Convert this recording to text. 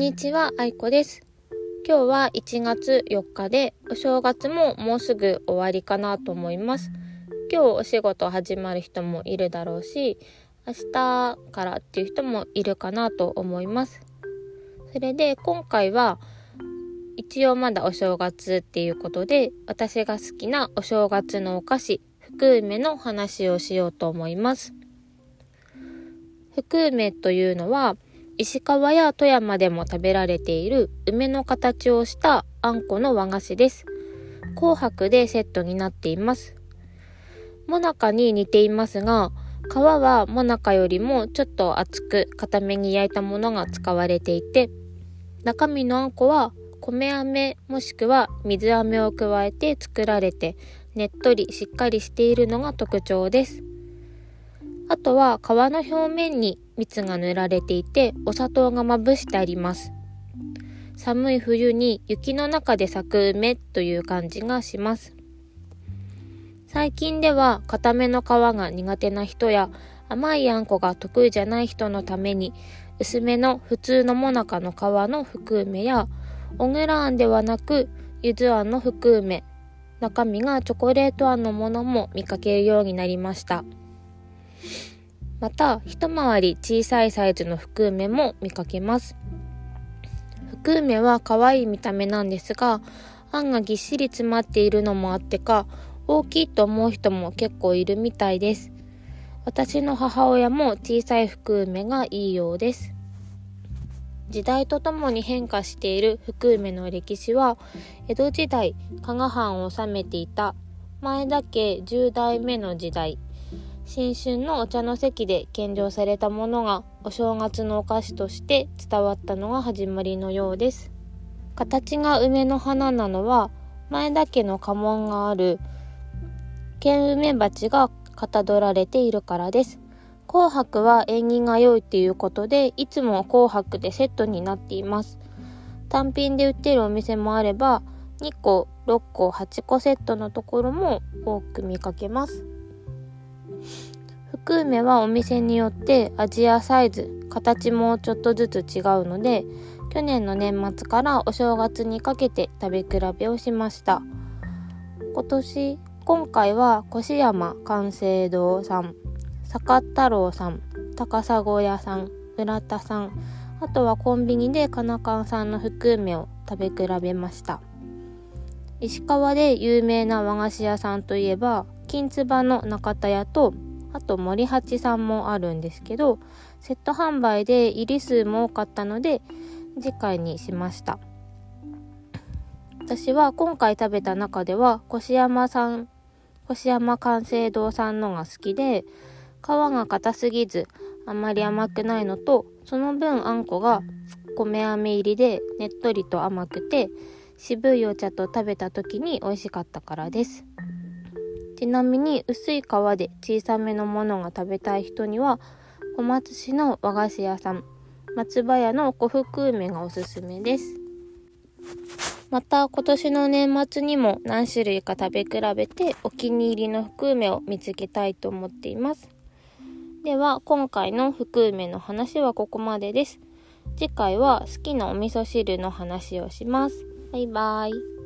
にちは、あいこです。今日は1月4日で、お正月ももうすぐ終わりかなと思います。今日お仕事始まる人もいるだろうし、明日からっていう人もいるかなと思います。それで今回は、一応まだお正月っていうことで、私が好きなお正月のお菓子、福梅の話をしようと思います。福梅というのは、石川や富山でも食べられている梅の形をしたあんこの和菓子です。紅白でセットになっています。もなかに似ていますが、皮はもなかよりもちょっと厚く固めに焼いたものが使われていて、中身のあんこは米飴もしくは水飴を加えて作られて、ねっとりしっかりしているのが特徴です。あとは皮の表面に蜜が塗られていてお砂糖がまぶしてあります。寒い冬に雪の中で咲く梅という感じがします。最近では固めの皮が苦手な人や甘いあんこが得意じゃない人のために薄めの普通のもなかの皮の福梅や小倉あんではなくゆずあんの福梅中身がチョコレートあんのものも見かけるようになりました。また、一回り小さいサイズの福梅も見かけます。福梅は可愛い見た目なんですが、あんがぎっしり詰まっているのもあってか、大きいと思う人も結構いるみたいです。私の母親も小さい福梅がいいようです。時代とともに変化している福梅の歴史は、江戸時代、加賀藩を治めていた前田家10代目の時代、新春のお茶の席で献上されたものがお正月のお菓子として伝わったのが始まりのようです。形が梅の花なのは前田家の家紋がある剣梅鉢がかたどられているからです。紅白は縁起が良いということで、いつも紅白でセットになっています。単品で売ってるお店もあれば、2個、6個、8個セットのところも多く見かけます。福梅はお店によって味やサイズ、形もちょっとずつ違うので、去年の年末からお正月にかけて食べ比べをしました。今年、今回は越山関西堂さん、坂太郎さん、高砂屋さん、村田さん、あとはコンビニでかなかんさんの福梅を食べ比べました。石川で有名な和菓子屋さんといえば、金つばの中田屋とあと森八さんもあるんですけどセット販売で入り数も多かったので次回にしました。私は今回食べた中では越山さん越山関西堂さんのが好きで皮が硬すぎずあまり甘くないのとその分あんこが米飴入りでねっとりと甘くて渋いお茶と食べた時に美味しかったからです。ちなみに薄い皮で小さめのものが食べたい人には小松市の和菓子屋さん松葉屋の古福梅がおすすめです。また今年の年末にも何種類か食べ比べてお気に入りの福梅を見つけたいと思っています。では今回の福梅の話はここまでです。次回は好きなお味噌汁の話をします。バイバイ。